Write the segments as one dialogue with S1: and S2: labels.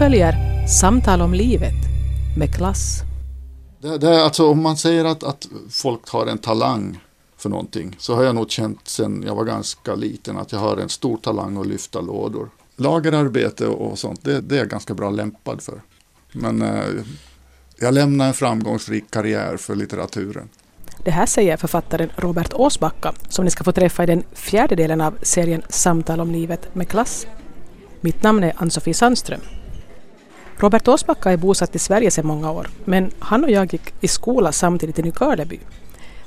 S1: följer Samtal om livet med klass.
S2: Det, det, alltså, om man säger att, att folk har en talang för någonting så har jag nog känt sen jag var ganska liten att jag har en stor talang att lyfta lådor. Lagerarbete och sånt, det, det är jag ganska bra lämpad för. Men eh, jag lämnar en framgångsrik karriär för litteraturen.
S1: Det här säger författaren Robert Åsbacka som ni ska få träffa i den fjärde delen av serien Samtal om livet med klass. Mitt namn är Ann-Sofie Sandström. Robert Åsbacka är bosatt i Sverige sedan många år men han och jag gick i skola samtidigt i Nykarleby.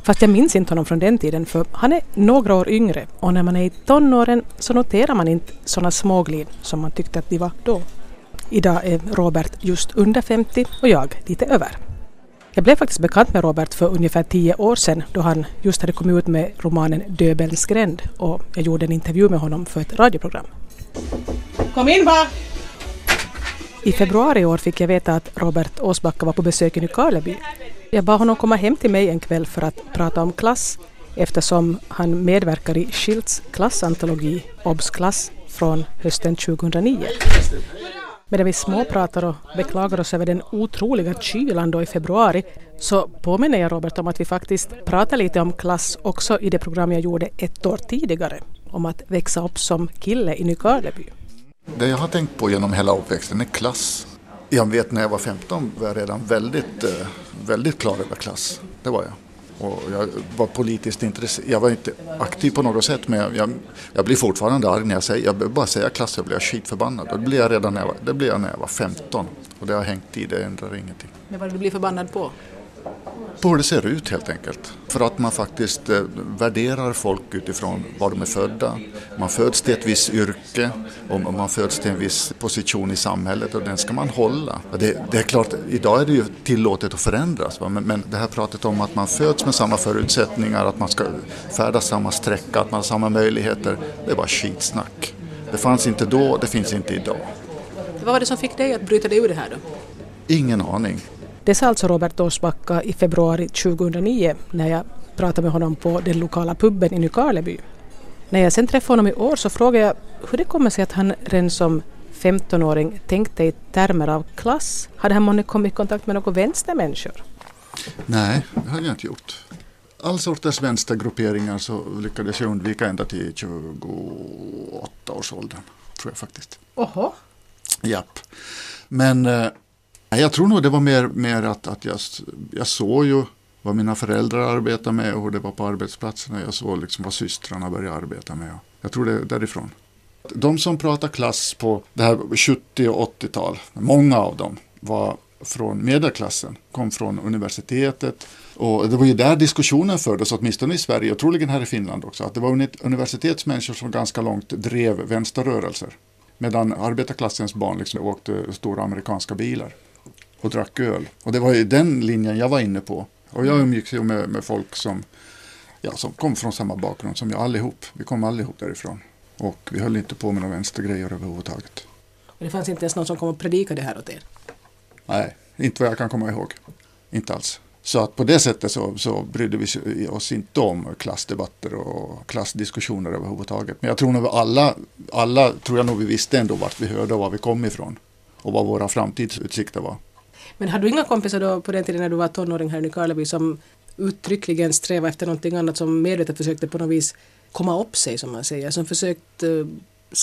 S1: Fast jag minns inte honom från den tiden för han är några år yngre och när man är i tonåren så noterar man inte sådana småglid som man tyckte att de var då. Idag är Robert just under 50 och jag lite över. Jag blev faktiskt bekant med Robert för ungefär tio år sedan då han just hade kommit ut med romanen Döbelns gränd och jag gjorde en intervju med honom för ett radioprogram. Kom in bara! I februari i år fick jag veta att Robert Åsbacka var på besök i Nykarleby. Jag bad honom komma hem till mig en kväll för att prata om klass eftersom han medverkar i Schilds klassantologi Obs klass från hösten 2009. Medan vi småpratar och beklagar oss över den otroliga kylan då i februari så påminner jag Robert om att vi faktiskt pratar lite om klass också i det program jag gjorde ett år tidigare om att växa upp som kille i Nykarleby.
S2: Det jag har tänkt på genom hela uppväxten är klass. Jag vet när jag var 15 var jag redan väldigt, eh, väldigt klar över klass. Det var jag. Och jag var politiskt intresserad. Jag var inte aktiv på något sätt men jag, jag blir fortfarande arg när jag säger, jag bara säga klass så blir jag skitförbannad. Och det blir jag redan när jag var, det blir jag när jag var 15. Och det har hängt i, det ändrar ingenting.
S1: Men vad du blir förbannad på?
S2: På hur det ser ut helt enkelt. För att man faktiskt eh, värderar folk utifrån var de är födda. Man föds till ett visst yrke och man föds till en viss position i samhället och den ska man hålla. Det, det är klart, idag är det ju tillåtet att förändras men, men, det här pratet om att man föds med samma förutsättningar, att man ska färdas samma sträcka, att man har samma möjligheter, det är bara skitsnack. Det fanns inte då, det finns inte idag.
S1: Vad var det som fick dig att bryta dig ur det här då?
S2: Ingen aning.
S1: Det sa alltså Robert Åsbacka i februari 2009 när jag pratade med honom på den lokala puben i Nykarleby. När jag sen träffade honom i år så frågade jag hur det kommer sig att han redan som 15-åring tänkte i termer av klass. Hade han månne kommit i kontakt med några vänstermänniskor?
S2: Nej, det hade jag inte gjort. All sorters vänstergrupperingar så lyckades jag undvika ända till 28 års åldern. Tror jag faktiskt.
S1: Oho.
S2: Japp. Men eh, jag tror nog det var mer, mer att, att jag, jag såg ju vad mina föräldrar arbetade med och hur det var på arbetsplatserna. Jag såg liksom vad systrarna började arbeta med. Jag tror det är därifrån. De som pratar klass på det här 70 och 80-tal, många av dem var från medelklassen, kom från universitetet. Och det var ju där diskussionen fördes, åtminstone i Sverige och troligen här i Finland också. Att det var universitetsmänniskor som ganska långt drev vänsterrörelser. Medan arbetarklassens barn liksom åkte stora amerikanska bilar och drack öl. Och det var ju den linjen jag var inne på. Och jag umgicks ju med, med folk som, ja, som kom från samma bakgrund som jag allihop. Vi kom allihop därifrån. Och vi höll inte på med några vänstergrejer överhuvudtaget.
S1: Och det fanns inte ens någon som kom och predikade det här åt er?
S2: Nej, inte vad jag kan komma ihåg. Inte alls. Så att på det sättet så, så brydde vi oss inte om klassdebatter och klassdiskussioner överhuvudtaget. Men jag tror nog alla, alla tror jag nog vi visste ändå vart vi hörde och var vi kom ifrån. Och vad våra framtidsutsikter var.
S1: Men hade du inga kompisar då på den tiden när du var tonåring här i Nykarleby som uttryckligen strävade efter någonting annat som medvetet försökte på något vis komma upp sig som man säger, som försökte uh,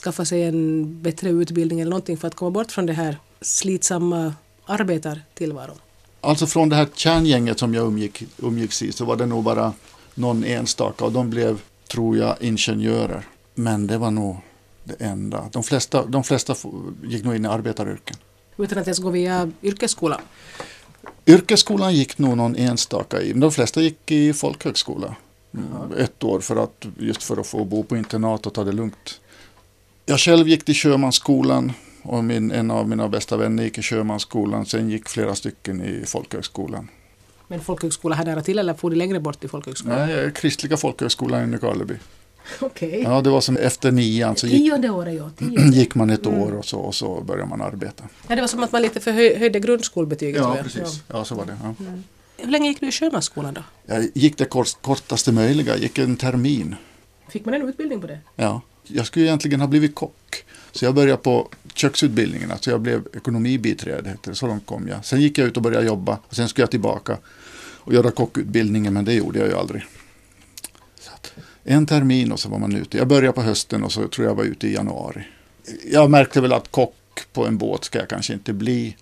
S1: skaffa sig en bättre utbildning eller någonting för att komma bort från det här slitsamma arbetartillvaron?
S2: Alltså från det här kärngänget som jag umgick, umgicks i så var det nog bara någon enstaka och de blev, tror jag, ingenjörer. Men det var nog det enda. De flesta, de flesta gick nog in i arbetaryrken
S1: utan att ens gå via yrkesskolan?
S2: Yrkesskolan gick nog någon enstaka i, men de flesta gick i folkhögskola. Mm, ett år för att, just för att få bo på internat och ta det lugnt. Jag själv gick till Sjömansskolan och min, en av mina bästa vänner gick i Sjömansskolan. Sen gick flera stycken i folkhögskolan.
S1: Men folkhögskola här nära till eller får du längre bort i folkhögskolan?
S2: Nej, kristliga folkhögskolan i Nykarleby.
S1: Okej. Okay.
S2: Ja, det var som efter nian. Så
S1: gick, tionde året, ja. Tionde.
S2: gick man ett år och så, och så började man arbeta.
S1: Ja, det var som att man lite förhöjde grundskolbetyget.
S2: Ja, precis. Ja. ja, så var det. Ja. Mm.
S1: Hur länge gick du i sjömansskolan då?
S2: Jag gick det kort, kortaste möjliga, jag gick en termin.
S1: Fick man en utbildning på det?
S2: Ja. Jag skulle egentligen ha blivit kock. Så jag började på köksutbildningen, alltså jag blev ekonomibiträde, så långt kom jag. Sen gick jag ut och började jobba och sen skulle jag tillbaka och göra kockutbildningen, men det gjorde jag ju aldrig. En termin och så var man ute. Jag började på hösten och så tror jag var ute i januari. Jag märkte väl att kock på en båt ska jag kanske inte bli.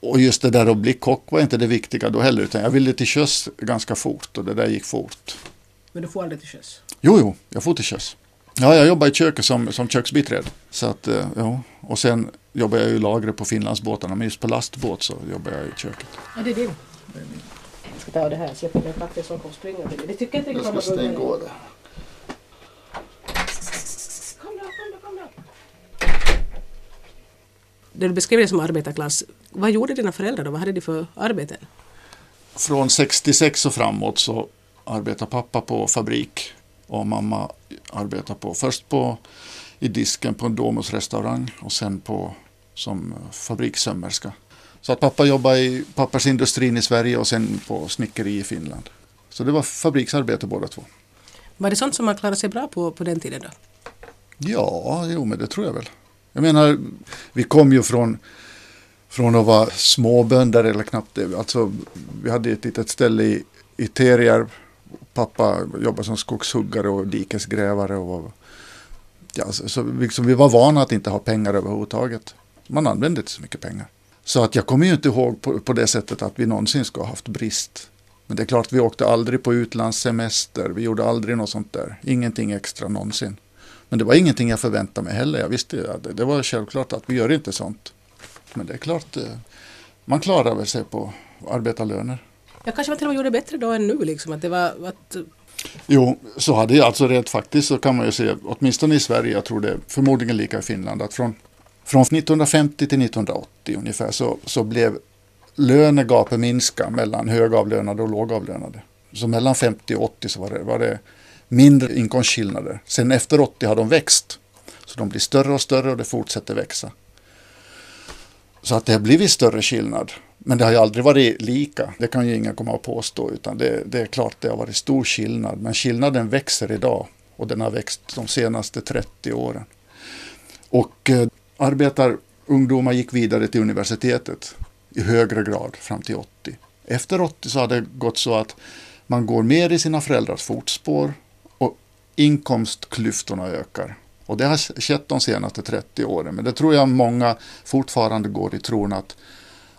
S2: Och just det där att bli kock var inte det viktiga då heller, utan jag ville till sjöss ganska fort och det där gick fort.
S1: Men du får aldrig till sjöss?
S2: Jo, jo, jag får till sjöss. Ja, jag jobbar i köket som, som köksbiträde. Så att, eh, ja. Och sen jobbar jag i lagret på Finlandsbåtarna, men just på lastbåt så jobbar jag i köket.
S1: Ja, det är din. Jag ska ta det här, släppa den katten som kommer springa till Det tycker jag inte
S2: Jag ska stänga av det.
S1: Kom då, kom då, kom då. Det du beskriver som arbetarklass, vad gjorde dina föräldrar då? Vad hade de för arbeten?
S2: Från 66 och framåt så arbetade pappa på fabrik och mamma arbetade på, först på, i disken på en Domus restaurang och sen på, som fabrikssömmerska. Så att pappa jobbade i pappersindustrin i Sverige och sen på snickeri i Finland. Så det var fabriksarbete båda två.
S1: Var det sånt som man klarade sig bra på på den tiden då?
S2: Ja, jo men det tror jag väl. Jag menar, vi kom ju från, från att vara småbönder eller knappt det. Alltså, vi hade ett litet ställe i, i Terjärv pappa jobbade som skogshuggare och dikesgrävare. Och, ja, så, så liksom, vi var vana att inte ha pengar överhuvudtaget. Man använde inte så mycket pengar. Så att jag kommer ju inte ihåg på, på det sättet att vi någonsin ska ha haft brist. Men det är klart, vi åkte aldrig på utlandssemester. Vi gjorde aldrig något sånt där. Ingenting extra någonsin. Men det var ingenting jag förväntade mig heller. Jag visste att det, det var självklart att vi gör inte sånt. Men det är klart, eh, man klarar väl sig på arbetarlöner.
S1: Jag kanske man till och med gjorde bättre då än nu liksom. Att det var att...
S2: Jo, så hade jag alltså rent faktiskt så kan man ju se, åtminstone i Sverige, jag tror det är förmodligen lika i Finland, att från, från 1950 till 1980 ungefär så, så blev lönegapet minska mellan högavlönade och lågavlönade. Så mellan 50 och 80 så var det, var det mindre inkomstskillnader. Sen efter 80 har de växt. Så de blir större och större och det fortsätter växa. Så att det har blivit större skillnad. Men det har ju aldrig varit lika, det kan ju ingen komma och påstå, utan det, det är klart det har varit stor skillnad. Men skillnaden växer idag och den har växt de senaste 30 åren. Och eh, arbetarungdomar gick vidare till universitetet i högre grad fram till 80. Efter 80 så har det gått så att man går mer i sina föräldrars fotspår inkomstklyftorna ökar. Och det har skett de senaste 30 åren, men det tror jag många fortfarande går i tron att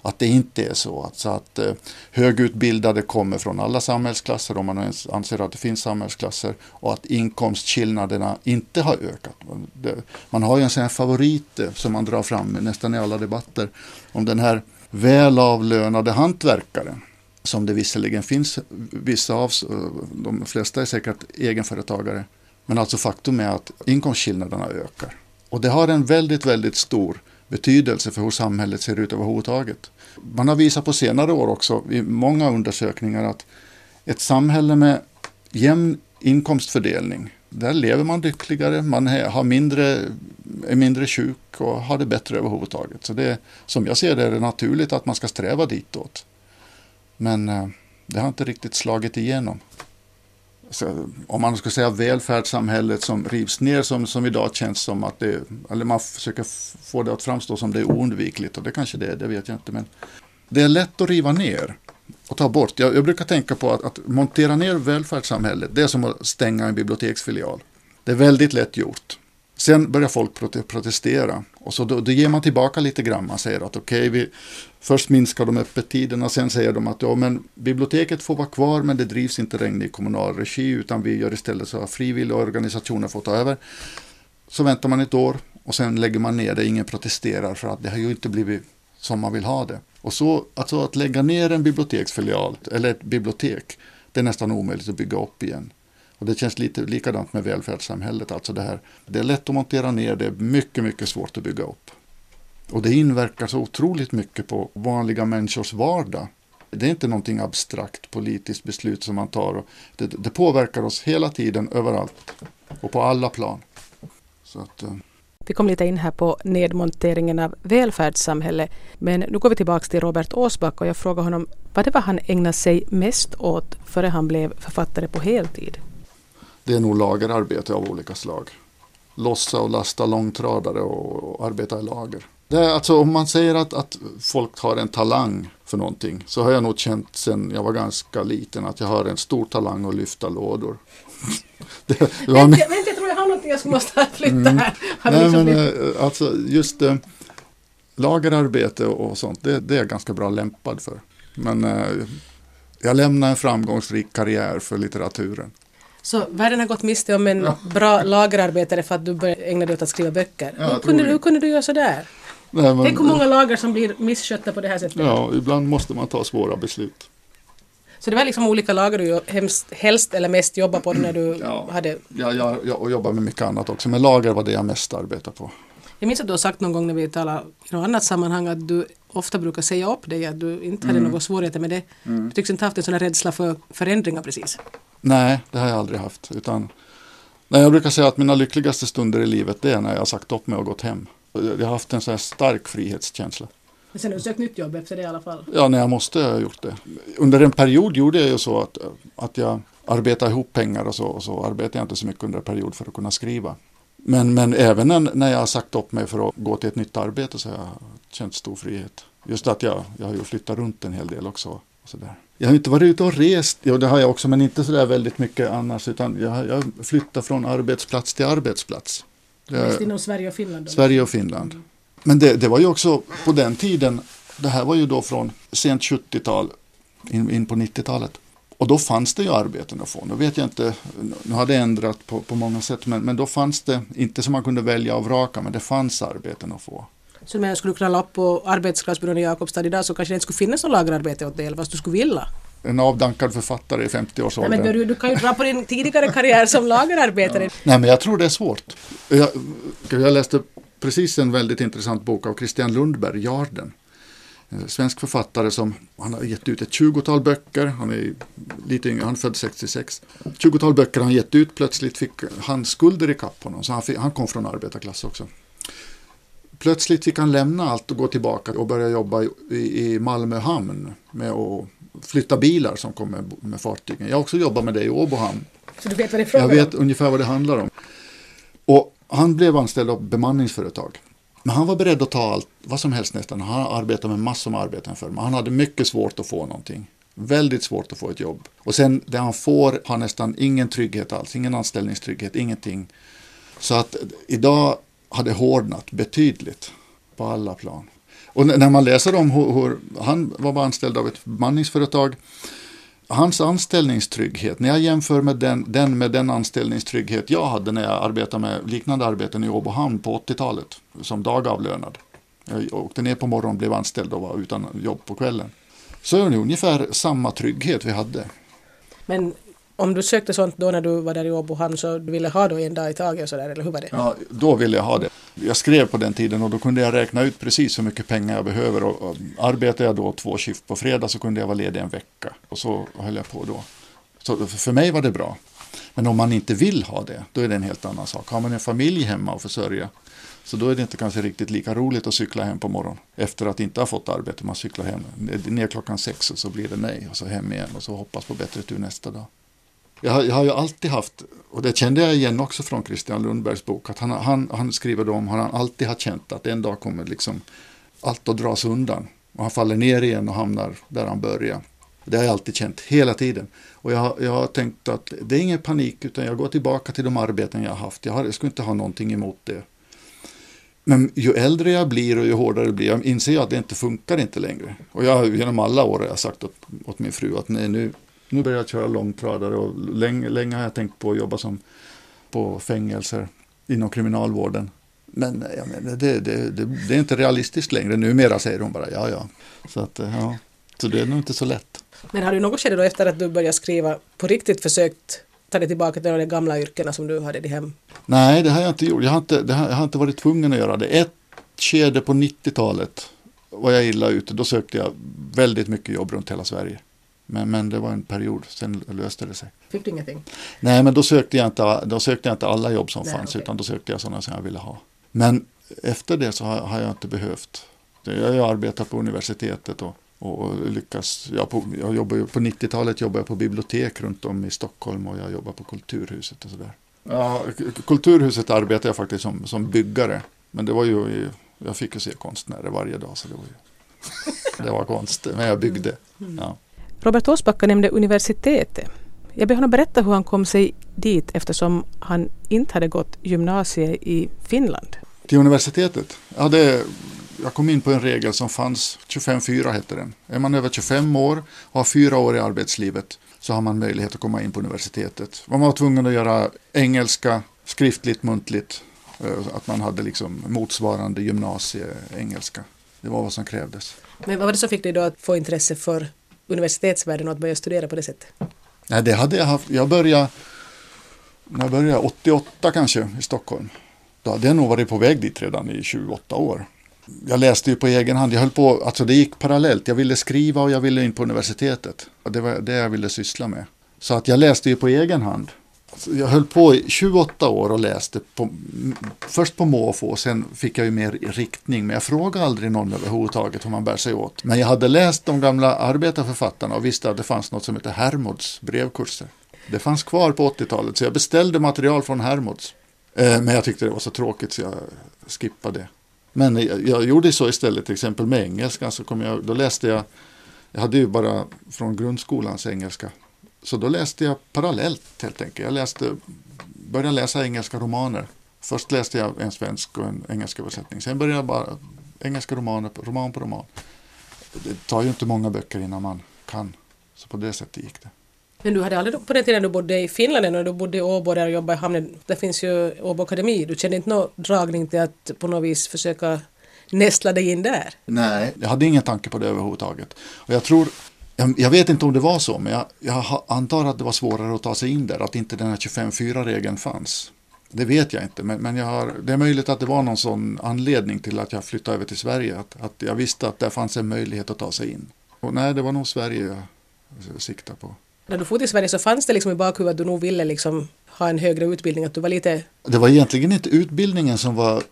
S2: att det inte är så. Alltså att eh, högutbildade kommer från alla samhällsklasser om man ens anser att det finns samhällsklasser och att inkomstskillnaderna inte har ökat. Det, man har ju en sån här favorit som man drar fram nästan i alla debatter om den här välavlönade hantverkaren som det visserligen finns vissa av, de flesta är säkert egenföretagare. Men alltså faktum är att inkomstskillnaderna ökar. Och det har en väldigt, väldigt stor betydelse för hur samhället ser ut överhuvudtaget. Man har visat på senare år också i många undersökningar att ett samhälle med jämn inkomstfördelning, där lever man lyckligare, man har mindre, är mindre sjuk och har det bättre överhuvudtaget. Så det, som jag ser det är det naturligt att man ska sträva ditåt. Men eh, det har inte riktigt slagit igenom så, om man ska säga välfärdssamhället som rivs ner som, som idag känns som att det, eller man försöker få det att framstå som det är oundvikligt och det kanske det är, det vet jag inte. Men det är lätt att riva ner och ta bort. Jag, jag brukar tänka på att, att, montera ner välfärdssamhället, det är som att stänga en biblioteksfilial. Det är väldigt lätt gjort. Sen börjar folk protestera och så då, då ger man tillbaka lite grann. Man säger att okej, okay, först minskar de öppettiderna, sen säger de att ja, men biblioteket får vara kvar men det drivs inte längre i kommunal regi utan vi gör istället så att frivilliga organisationer får ta över. Så väntar man ett år och sen lägger man ner det, ingen protesterar för att det har ju inte blivit som man vill ha det. Och så alltså att lägga ner en biblioteksfilial eller ett bibliotek, det är nästan omöjligt att bygga upp igen. Och det känns lite likadant med välfärdssamhället. Alltså det, här, det är lätt att montera ner, det är mycket, mycket svårt att bygga upp. Och det inverkar så otroligt mycket på vanliga människors vardag. Det är inte någonting abstrakt politiskt beslut som man tar. Det, det påverkar oss hela tiden, överallt och på alla plan. Så att. Eh,
S1: vi kom lite in här på nedmonteringen av välfärdssamhället. Men nu går vi tillbaka till Robert Åsback och jag frågar honom vad det var han ägnade sig mest åt före han blev författare på heltid.
S2: Det är nog lagerarbete av olika slag. lossa och lasta långtradare och, och arbeta i lager. Det är alltså om man säger att, att folk har en talang för någonting så har jag nog känt sen jag var ganska liten att jag har en stor talang att lyfta lådor.
S1: det, det vänta, vänta, jag tror jag har någonting jag måste flytta mm. här.
S2: Nej, liksom men, blivit... alltså just eh, lagerarbete och sånt, det, det, är jag ganska bra lämpad för. Men eh, jag lämnar en framgångsrik karriär för litteraturen.
S1: Så världen har gått miste om en ja. bra lagerarbetare för att du började ägna dig åt att skriva böcker. Ja, hur, kunde, hur kunde du göra sådär? Nej, men, Tänk hur många lager som blir misskötta på det här sättet.
S2: Ja, ibland måste man ta svåra beslut.
S1: Så det var liksom olika lager du helst, helst eller mest jobbade på när du ja, hade...
S2: Ja, jag, jag, jobbade med mycket annat också, men lager var det jag mest arbetade på.
S1: Jag minns att du har sagt någon gång när vi talade i något annat sammanhang att du ofta brukar säga upp dig, att du inte hade mm. några svårigheter med det. Mm. Du tycks inte haft en sån här rädsla för förändringar precis.
S2: Nej, det har jag aldrig haft. Utan, nej, jag brukar säga att mina lyckligaste stunder i livet det är när jag har sagt upp mig och gått hem. Jag har haft en så här stark frihetskänsla.
S1: Men sen har du sökt nytt jobb efter det i alla fall?
S2: Ja, när jag måste ha gjort det. Under en period gjorde jag ju så att, att jag arbetade ihop pengar och så, och så arbetade jag inte så mycket under en period för att kunna skriva. Men, men även när jag har sagt upp mig för att gå till ett nytt arbete så har jag känt stor frihet. Just att jag, jag har ju flyttat runt en hel del också. Jag har inte varit ute och rest, jo det har jag också, men inte så där väldigt mycket annars. Utan jag, jag flyttar från arbetsplats till arbetsplats.
S1: Mest inom Sverige och Finland? Då?
S2: Sverige och Finland. Mm. Men det, det, var ju också på den tiden, det här var ju då från sent 70-tal in, in på 90-talet. Och då fanns det ju arbeten att få. Nu vet jag inte, nu har det ändrat på, på många sätt, men, men då fanns det, inte som man kunde välja och vraka, men det fanns arbeten att få.
S1: Så om jag skulle knalla upp på arbetsklassbyrån i Jakobstad idag så kanske det inte skulle finnas något lagerarbete åt dig, eller vad du skulle vilja?
S2: En avdankad författare i 50-årsåldern.
S1: men du, du kan ju dra på din tidigare karriär som lagerarbetare. Ja.
S2: Nej, men jag tror det är svårt. Jag, jag läste precis en väldigt intressant bok av Christian Lundberg, Jarden. En svensk författare som han har gett ut ett tjugotal böcker. Han är lite yngre, han är född 66. Ett tjugotal böcker han gett ut. Plötsligt fick han skulder i kapp honom. Så han, fick, han kom från arbetarklass också. Plötsligt fick han lämna allt och gå tillbaka och börja jobba i, i Malmö hamn med att flytta bilar som kommer med, med fartygen. Jag har också jobbat med det i Åbo hamn.
S1: Så du vet vad det är frågan
S2: Jag vet om? ungefär vad det handlar om. Och han blev anställd av bemanningsföretag. Men han var beredd att ta allt, vad som helst nästan. Han har arbetat med massor med arbeten för men han hade mycket svårt att få någonting. Väldigt svårt att få ett jobb. Och sen det han får har nästan ingen trygghet alls, ingen anställningstrygghet, ingenting. Så att idag hade hårdnat betydligt på alla plan. Och när man läser om hur, hur han var anställd av ett bemanningsföretag hans anställningstrygghet, när jag jämför med den, den med den anställningstrygghet jag hade när jag arbetade med liknande arbeten i Åbohamn på 80-talet som dagavlönad. Jag åkte ner på morgonen, blev anställd och var utan jobb på kvällen. Så är det ungefär samma trygghet vi hade.
S1: Men om du sökte sånt då när du var där i Åbohamn så du ville ha då en dag i taget och sådär, eller hur var det?
S2: Ja, då ville jag ha det. Jag skrev på den tiden och då kunde jag räkna ut precis hur mycket pengar jag behöver. Och, och arbetade jag då två skift på fredag så kunde jag vara ledig en vecka. Och så höll jag på då. Så för mig var det bra. Men om man inte vill ha det, då är det en helt annan sak. Har man en familj hemma och försörja, så då är det inte kanske riktigt lika roligt att cykla hem på morgonen. Efter att inte ha fått arbete, man cyklar hem ner klockan sex och så blir det nej. Och så hem igen och så hoppas på bättre tur nästa dag. Jag har, jag har ju alltid haft, och det kände jag igen också från Christian Lundbergs bok, att han, han, han skriver då om, han alltid har känt att en dag kommer liksom allt att dras undan. Och han faller ner igen och hamnar där han börjar. Det har jag alltid känt, hela tiden. Och jag, jag har tänkt att det är ingen panik, utan jag går tillbaka till de arbeten jag har haft. Jag, har, jag skulle inte ha någonting emot det. Men ju äldre jag blir och ju hårdare det blir, jag inser att det inte funkar inte längre. Och jag genom alla år har jag sagt åt, åt min fru att nej, nu, nu börjar jag köra långtradare och länge, länge har jag tänkt på att jobba som på fängelser inom kriminalvården. Men jag menar, det, det, det, det är inte realistiskt längre. Numera säger hon bara ja, ja. Så, att, ja. så det är nog inte så lätt.
S1: Men har du något skede då efter att du började skriva på riktigt försökt ta dig tillbaka till de gamla yrkena som du hade i hem?
S2: Nej, det har jag inte gjort. Jag har inte, har, jag har inte varit tvungen att göra det. Ett skede på 90-talet var jag illa ute. Då sökte jag väldigt mycket jobb runt hela Sverige. Men, men det var en period, sen löste det sig.
S1: Fick du ingenting?
S2: Nej, men då sökte jag inte, då sökte jag inte alla jobb som Nej, fanns, okay. utan då sökte jag sådana som jag ville ha. Men efter det så har, har jag inte behövt. Jag har arbetat på universitetet och, och lyckas. Jag, på, jag jobbar på 90-talet jobbade jag på bibliotek runt om i Stockholm och jag jobbar på Kulturhuset och sådär. Ja, Kulturhuset arbetade jag faktiskt som, som byggare. Men det var ju, jag fick ju se konstnärer varje dag så det var ju, det var konst. Men jag byggde. Mm. Ja.
S1: Robert Åsbacka nämnde universitetet. Jag ber honom berätta hur han kom sig dit eftersom han inte hade gått gymnasiet i Finland.
S2: Till universitetet? Ja, det, jag kom in på en regel som fanns, 25-4 hette den. Är man över 25 år och har fyra år i arbetslivet så har man möjlighet att komma in på universitetet. Man var tvungen att göra engelska, skriftligt, muntligt. Eh, att man hade liksom motsvarande gymnasieengelska. Det var vad som krävdes.
S1: Men vad var det som fick dig då att få intresse för universitetsvärlden och att börja studera på det sättet?
S2: Nej, det hade jag haft. Jag började, när jag började 88 kanske i Stockholm. Då hade jag nog varit på väg dit redan i 28 år. Jag läste ju på egen hand. Jag höll på, alltså det gick parallellt. Jag ville skriva och jag ville in på universitetet. Det var det jag ville syssla med. Så att jag läste ju på egen hand. Jag höll på i 28 år och läste på, först på måfå och sen fick jag ju mer riktning. Men jag frågade aldrig någon överhuvudtaget hur man bär sig åt. Men jag hade läst de gamla arbetarförfattarna och visste att det fanns något som heter Hermods brevkurser. Det fanns kvar på 80-talet så jag beställde material från Hermods. Eh, men jag tyckte det var så tråkigt så jag skippade det. Men jag, jag gjorde så istället till exempel med engelska. Så kom jag, då läste jag, jag hade ju bara från grundskolans engelska. Så då läste jag parallellt helt enkelt. Jag läste, började läsa engelska romaner. Först läste jag en svensk och en engelsk översättning. Sen började jag bara engelska romaner, roman på roman. Det tar ju inte många böcker innan man kan. Så på det sättet gick det.
S1: Men du hade aldrig på den tiden du bodde i Finland när du bodde i Åbo där och jobbade i hamnen, det finns ju Åbo Akademi, du kände inte någon dragning till att på något vis försöka nästla dig in där?
S2: Nej, jag hade ingen tanke på det överhuvudtaget. Och jag tror, jag, jag vet inte om det var så, men jag, jag, antar att det var svårare att ta sig in där, att inte den här 25-4-regeln fanns. Det vet jag inte, men, men jag har, det är möjligt att det var någon sån anledning till att jag flyttade över till Sverige. Att, att jag visste att där fanns en möjlighet att ta sig in. Och nej, det var nog Sverige jag siktade på
S1: när du for till Sverige så fanns det liksom i bakhuvudet att du nog ville liksom ha en högre utbildning, att du var lite...
S2: Det var egentligen inte utbildningen som var,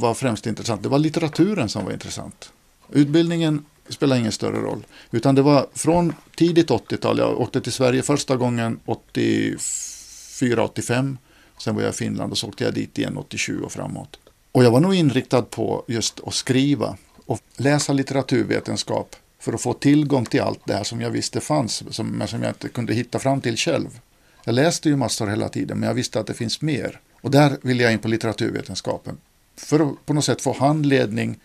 S2: var främst intressant, det var litteraturen som var intressant. Utbildningen det spelar ingen större roll, utan det var från tidigt 80-tal, jag åkte till Sverige första gången 84-85, sen var jag i Finland och så åkte jag dit igen 87 och framåt. Och jag var nog inriktad på just att skriva och läsa litteraturvetenskap för att få tillgång till allt det här som jag visste fanns, som, men som jag inte kunde hitta fram till själv. Jag läste ju massor hela tiden, men jag visste att det finns mer. Och där ville jag in på litteraturvetenskapen. För att på något sätt få handledning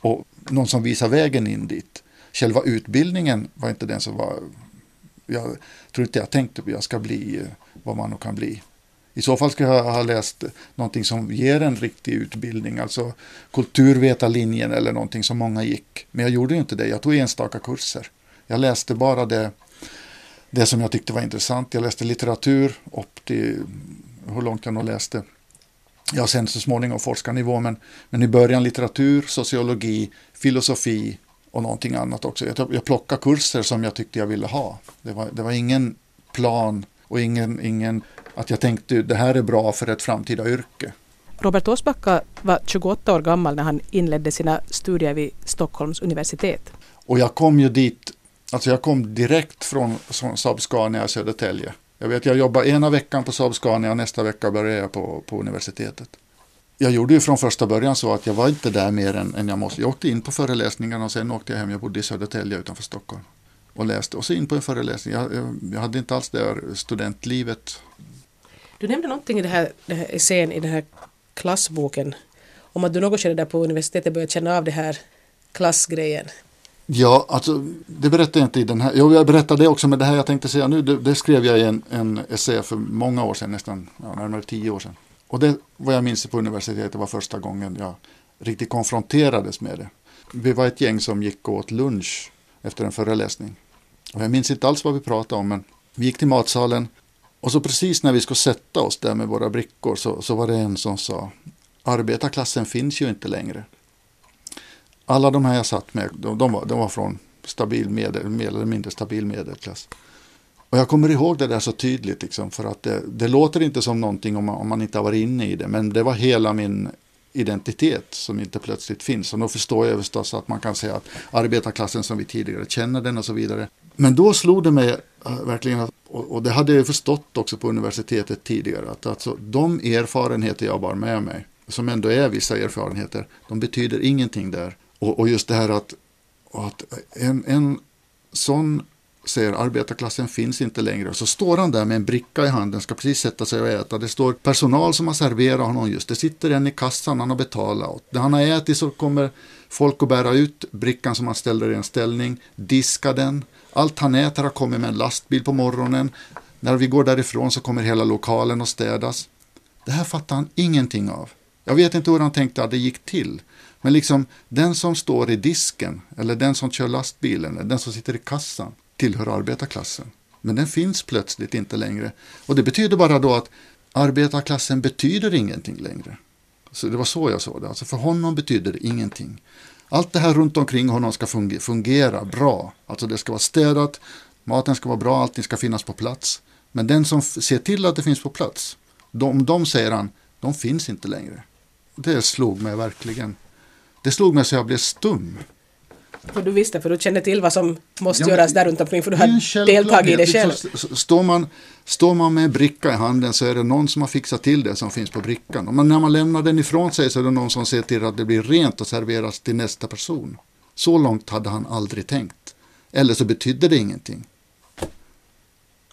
S2: och någon som visar vägen in dit. Själva utbildningen var inte den som var... Jag tror inte jag tänkte att jag ska bli eh, vad man nog kan bli. I så fall ska jag ha läst någonting som ger en riktig utbildning, alltså kulturvetarlinjen eller någonting som många gick. Men jag gjorde ju inte det, jag tog enstaka kurser. Jag läste bara det, det som jag tyckte var intressant. Jag läste litteratur upp till hur långt jag nog läste. Ja, sen så småningom forskarnivå, men, men i början litteratur, sociologi, filosofi och någonting annat också. Jag, jag plockade kurser som jag tyckte jag ville ha. Det var, det var ingen plan och ingen, ingen att jag tänkte det här är bra för ett framtida yrke.
S1: Robert Åsbacka var 28 år gammal när han inledde sina studier vid Stockholms universitet.
S2: Och jag kom ju dit, alltså jag kom direkt från Saab-Scania i Södertälje. Jag vet, jag jobbade ena veckan på Saab-Scania, och nästa vecka började jag på, på universitetet. Jag gjorde ju från första början så att jag var inte där mer än, än jag måste. Jag åkte in på föreläsningarna och sen åkte jag hem. Jag bodde i Södertälje utanför Stockholm och läste. Och så in på en föreläsning. Jag, jag, jag hade inte alls det här studentlivet
S1: du nämnde någonting i det här, det här essän i den här klassboken om att du något skede där på universitetet började känna av det här klassgrejen.
S2: Ja, alltså det berättade jag inte i den här. Jo, jag berättade det också, men det här jag tänkte säga nu, det, det skrev jag i en, en essä för många år sedan, nästan ja, närmare tio år sedan. Och det, vad jag minns på universitetet var första gången jag riktigt konfronterades med det. Vi var ett gäng som gick och åt lunch efter en föreläsning. Och jag minns inte alls vad vi pratade om, men vi gick till matsalen och så precis när vi skulle sätta oss där med våra brickor så, så var det en som sa arbetarklassen finns ju inte längre. Alla de här jag satt med, de, de, var, de var från stabil medel, mer eller mindre stabil medelklass. Och jag kommer ihåg det där så tydligt, liksom, för att det, det låter inte som någonting om man, om man, inte har varit inne i det, men det var hela min identitet som inte plötsligt finns. Och då förstår jag förstås att man kan säga att arbetarklassen som vi tidigare känner den och så vidare, Men då slog det mig äh, verkligen, och, och, det hade jag förstått också på universitetet tidigare, att alltså, de erfarenheter jag bar med mig, som ändå är vissa erfarenheter, de betyder ingenting där. Och, och just det här att, att en, en sån säger arbetarklassen finns inte längre. Så står han där med en bricka i handen, ska precis sätta sig och äta. Det står personal som har serverat honom just. Det sitter en i kassan han har betalat. När han har ätit så kommer folk att bära ut brickan som han ställer i en ställning, diska den. Allt han äter har kommit med en lastbil på morgonen. När vi går därifrån så kommer hela lokalen att städas. Det här fattar han ingenting av. Jag vet inte hur han tänkte att det gick till. Men liksom den som står i disken eller den som kör lastbilen eller den som sitter i kassan tillhör arbetarklassen. Men den finns plötsligt inte längre. Och det betyder bara då att arbetarklassen betyder ingenting längre. Så det var så jag såg det. Alltså för honom betyder det ingenting. Allt det här runt omkring honom ska fungera bra. Alltså det ska vara städat, maten ska vara bra, allting ska finnas på plats. Men den som ser till att det finns på plats, de, de säger han, de finns inte längre. Det slog mig verkligen. Det slog mig så jag blev stum.
S1: För du visste, för du kände till vad som måste ja, göras där runt omkring, för du har deltagit i det själv.
S2: Står man, står man med en bricka i handen så är det någon som har fixat till det som finns på brickan. Och när man lämnar den ifrån sig så är det någon som ser till att det blir rent och serveras till nästa person. Så långt hade han aldrig tänkt. Eller så betydde det ingenting.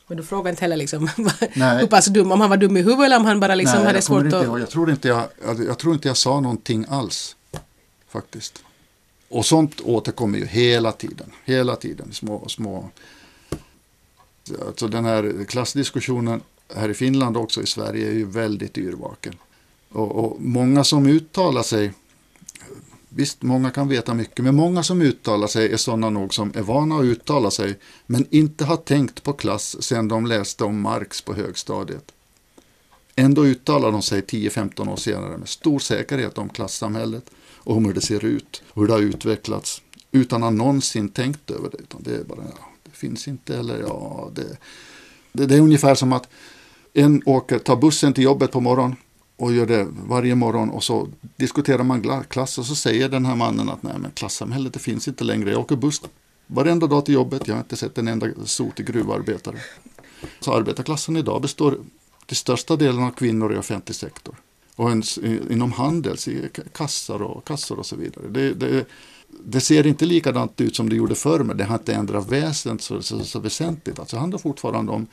S1: Men du frågade inte heller liksom hur pass dum, om han var dum i huvudet eller om han bara liksom Nej, hade svårt
S2: att... Jag tror, inte jag, jag tror inte jag sa någonting alls. Faktiskt. Och sånt återkommer ju hela tiden. Hela tiden. Små, små. Alltså den här klassdiskussionen här i Finland och också i Sverige är ju väldigt yrvaken. Och, och, många som uttalar sig, visst många kan veta mycket, men många som uttalar sig är sådana nog som är vana att uttala sig, men inte har tänkt på klass sedan de läste om Marx på högstadiet. Ändå uttalar de sig 10-15 år senare med stor säkerhet om klassamhället om hur det ser ut och hur det har utvecklats utan att någonsin tänkt över det. Utan det är bara, ja, det finns inte eller ja, det, det, det är ungefär som att en åker, tar bussen till jobbet på morgonen och gör det varje morgon och så diskuterar man klass och så säger den här mannen att nej men klassamhället det finns inte längre. Jag åker buss varenda dag till jobbet. Jag har inte sett en enda sotig gruvarbetare. Så arbetarklassen idag består till största delen av kvinnor i offentlig sektor och en, inom handels, kassar och, kassor och så vidare. Det, det, det, ser inte likadant ut som det gjorde förr, men det har inte ändrat väsent så, så, så väsentligt. Alltså det handlar fortfarande om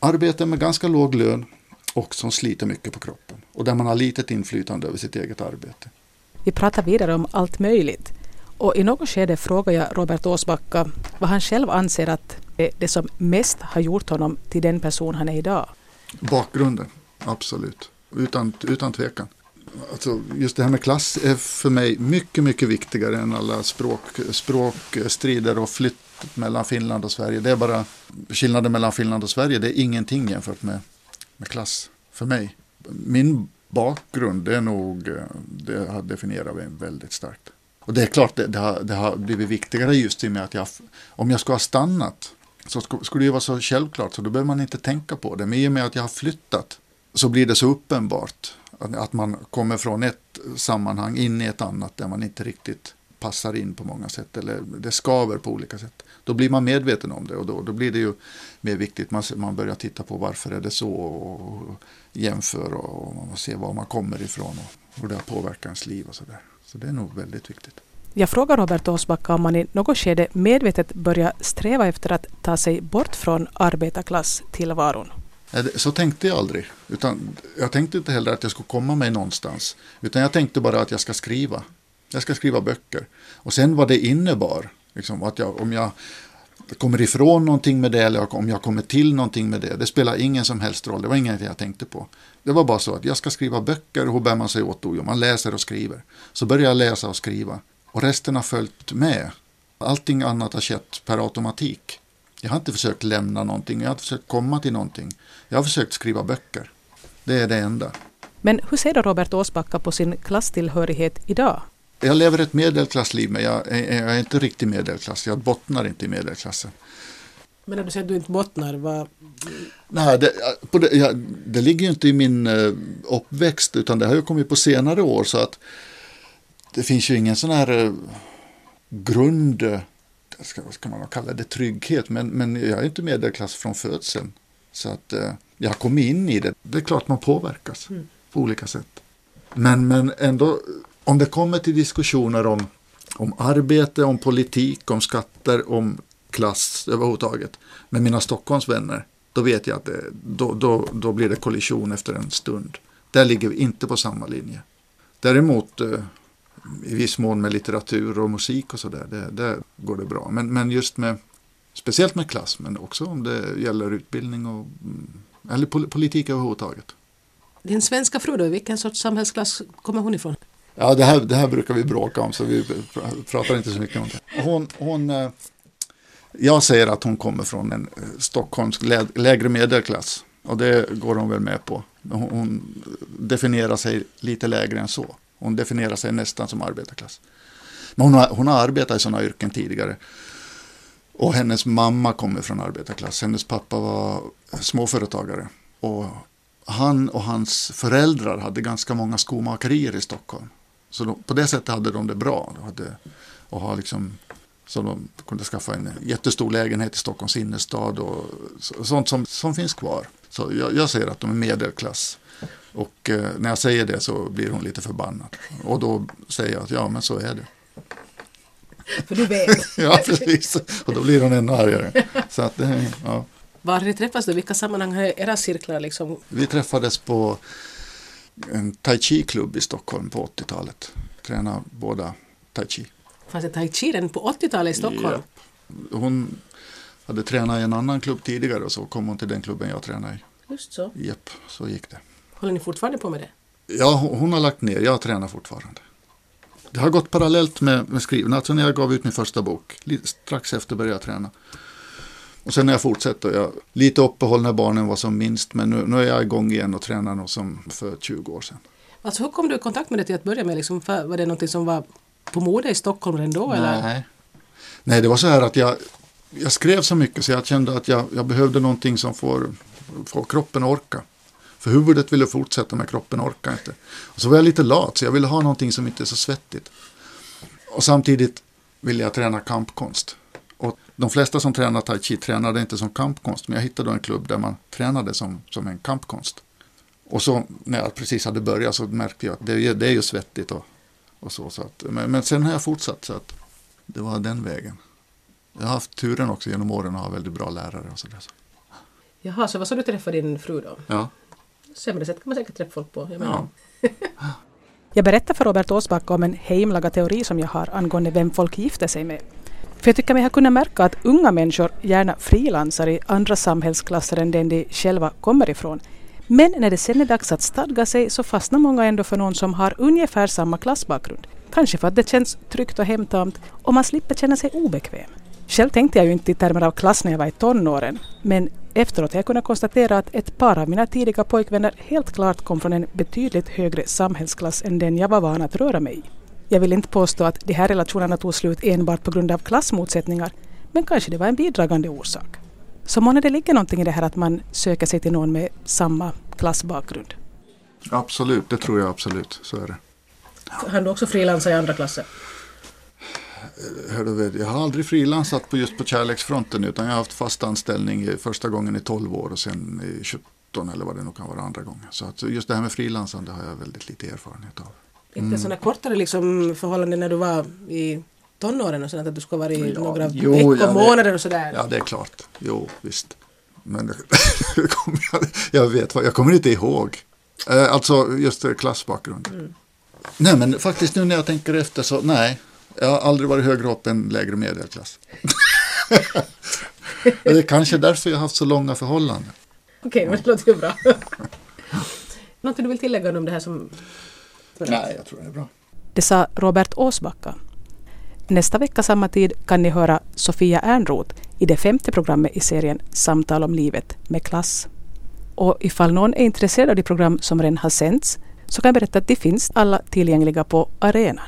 S2: arbete med ganska låg lön och som sliter mycket på kroppen och där man har litet inflytande över sitt eget arbete.
S1: Vi pratar vidare om allt möjligt och i något skede frågar jag Robert Åsbacka vad han själv anser att är det som mest har gjort honom till den person han är idag.
S2: Bakgrunden, absolut. Utan, utan tvekan. Alltså, just det här med klass är för mig mycket, mycket viktigare än alla språk, språkstrider och flytt mellan Finland och Sverige. Det är bara skillnaden mellan Finland och Sverige. Det är ingenting jämfört med, med klass för mig. Min bakgrund, det är nog, det har definierat mig väldigt starkt. Och det är klart, det, det, har, det har blivit viktigare just i och med att jag, om jag skulle ha stannat så skulle det vara så självklart så då behöver man inte tänka på det. Men i och med att jag har flyttat så blir det så uppenbart att man kommer från ett sammanhang in i ett annat där man inte riktigt passar in på många sätt eller det skaver på olika sätt. Då blir man medveten om det och då, då blir det ju mer viktigt. Man, man börjar titta på varför är det så och, och jämför och, och se var man kommer ifrån och hur det har påverkat ens liv och sådär. Så det är nog väldigt viktigt.
S1: Jag frågar Robert Åsbacka om man i något skede medvetet börjar sträva efter att ta sig bort från arbetarklasstillvaron.
S2: Så tänkte jag aldrig. Utan jag tänkte inte heller att jag skulle komma mig någonstans. Utan jag tänkte bara att jag ska skriva. Jag ska skriva böcker. Och sen vad det innebar. Liksom, att jag, om jag kommer ifrån någonting med det eller om jag kommer till någonting med det. Det spelar ingen som helst roll. Det var inget jag tänkte på. Det var bara så att jag ska skriva böcker. Hur bär man sig åt då? Jo, man läser och skriver. Så började jag läsa och skriva. Och resten har följt med. Allting annat har skett per automatik. Jag har inte försökt lämna någonting, jag har inte försökt komma till någonting. Jag har försökt skriva böcker. Det är det enda.
S1: Men hur ser då Robert Åsbacka på sin klasstillhörighet idag?
S2: Jag lever ett medelklassliv, men jag är, jag är inte riktigt medelklass. Jag bottnar inte i medelklassen.
S1: Men när du säger att du inte bottnar, vad...
S2: Nej, det, det, ja, det ligger ju inte i min uh, uppväxt, utan det har ju kommit på senare år. Så att det finns ju ingen sån här uh, grund ska, ska man kalla det trygghet, men, men jag är inte medelklass från födseln. Så att eh, jag kom in i det. Det är klart man påverkas mm. på olika sätt. Men, men ändå, om det kommer till diskussioner om, om arbete, om politik, om skatter, om klass överhuvudtaget med mina Stockholmsvänner, då vet jag att det, då, då, då blir det kollision efter en stund. Där ligger vi inte på samma linje. Däremot eh, i viss mån med litteratur och musik och sådär, det, där går det bra. Men, men just med, speciellt med klass, men också om det gäller utbildning och mm, eller politik överhuvudtaget.
S1: Din svenska fru då, vilken sorts samhällsklass kommer hon ifrån?
S2: Ja, det här, det här brukar vi bråka om så vi pratar inte så mycket om det. Hon, hon, eh, jag säger att hon kommer från en eh, Stockholms lägre medelklass och det går hon väl med på. Hon definierar sig lite lägre än så. Hon definierar sig nästan som arbetarklass. Men hon har, hon har arbetat i sådana yrken tidigare. Och hennes mamma kommer från arbetarklass. Hennes pappa var småföretagare. Och han och hans föräldrar hade ganska många skomakerier i Stockholm. Så de, på det sättet hade de det bra. De hade, och ha liksom, så de kunde skaffa en jättestor lägenhet i Stockholms innerstad och sånt som, som finns kvar. Så jag, jag säger att de är medelklass. Och eh, när jag säger det så blir hon lite förbannad. Och då säger jag att ja, men så är det.
S1: För du vet.
S2: ja, precis. Och då blir hon ännu argare. Så att, ja.
S1: Var har ni träffats då? Vilka sammanhang har era cirklar liksom?
S2: Vi träffades på en tai chi-klubb i Stockholm på 80-talet. Tränade båda tai chi.
S1: Fanns det tai chi redan på 80-talet i Stockholm?
S2: Ja. Hon hade tränat i en annan klubb tidigare och så kom hon till den klubben jag tränade i.
S1: Just så?
S2: Japp, så gick det.
S1: Håller ni fortfarande på med det?
S2: Ja, hon har lagt ner. Jag tränar fortfarande. Det har gått parallellt med, med skrivande. Alltså när jag gav ut min första bok, strax efter började jag träna. Och sen när jag fortsätter, jag lite uppehåll när barnen var som minst, men nu, nu är jag igång igen och tränar nog som för 20 år sedan.
S1: Alltså hur kom du i kontakt med det till att börja med? Liksom, var det något som var på mode i Stockholm redan då?
S2: Nej.
S1: Eller?
S2: Nej, det var så här att jag, jag skrev så mycket så jag kände att jag, jag behövde någonting som får, får kroppen att orka. För huvudet ville fortsätta men kroppen orkar inte. Och så var jag lite lat så jag ville ha någonting som inte är så svettigt. Och samtidigt ville jag träna kampkonst. Och de flesta som tränar tai chi tränade inte som kampkonst men jag hittade en klubb där man tränade som, som en kampkonst. Och så när jag precis hade börjat så märkte jag att det, det är ju svettigt och, och så. så att, men, men sen har jag fortsatt så att det var den vägen. Jag har haft turen också genom åren att ha väldigt bra lärare och sådär. Så.
S1: Jaha, så vad så du träffade din fru då?
S2: Ja
S1: sämre sätt kan man säkert träffa folk på. Jag, menar. Ja. jag berättar för Robert Åsbacka om en heimlaga teori som jag har angående vem folk gifter sig med. För jag tycker mig ha kunnat märka att unga människor gärna frilansar i andra samhällsklasser än den de själva kommer ifrån. Men när det sen är dags att stadga sig så fastnar många ändå för någon som har ungefär samma klassbakgrund. Kanske för att det känns tryggt och hemtamt och man slipper känna sig obekväm. Själv tänkte jag ju inte i termer av klass när jag var i tonåren, men efteråt har jag kunnat konstatera att ett par av mina tidiga pojkvänner helt klart kom från en betydligt högre samhällsklass än den jag var van att röra mig i. Jag vill inte påstå att de här relationerna tog slut enbart på grund av klassmotsättningar, men kanske det var en bidragande orsak. Så månne det ligger någonting i det här att man söker sig till någon med samma klassbakgrund?
S2: Absolut, det tror jag absolut. Så är det.
S1: Han du också frilansa i andra klasser?
S2: Jag har aldrig frilansat på just på kärleksfronten utan jag har haft fast anställning första gången i 12 år och sen i 17 eller vad det nu kan vara andra gången. Så att just det här med frilansande har jag väldigt lite erfarenhet av.
S1: Mm. Inte sådana kortare liksom förhållanden när du var i tonåren och sånt att du skulle vara i ja, några jo, veckor, ja, månader och sådär?
S2: Ja, det är klart. Jo, visst. Men jag vet vad, jag kommer inte ihåg. Eh, alltså just klassbakgrund. Mm. Nej, men faktiskt nu när jag tänker efter så nej, jag har aldrig varit högre upp än lägre medelklass. det är kanske därför jag har haft så långa förhållanden.
S1: Okej, okay, men det låter ju bra. Någonting du vill tillägga om det här som...
S2: Nej, jag tror det är bra.
S1: Det sa Robert Åsbacka. Nästa vecka samma tid kan ni höra Sofia Ernroth i det femte programmet i serien Samtal om livet med klass. Och ifall någon är intresserad av de program som redan har sänts så kan jag berätta att de finns alla tillgängliga på arenan.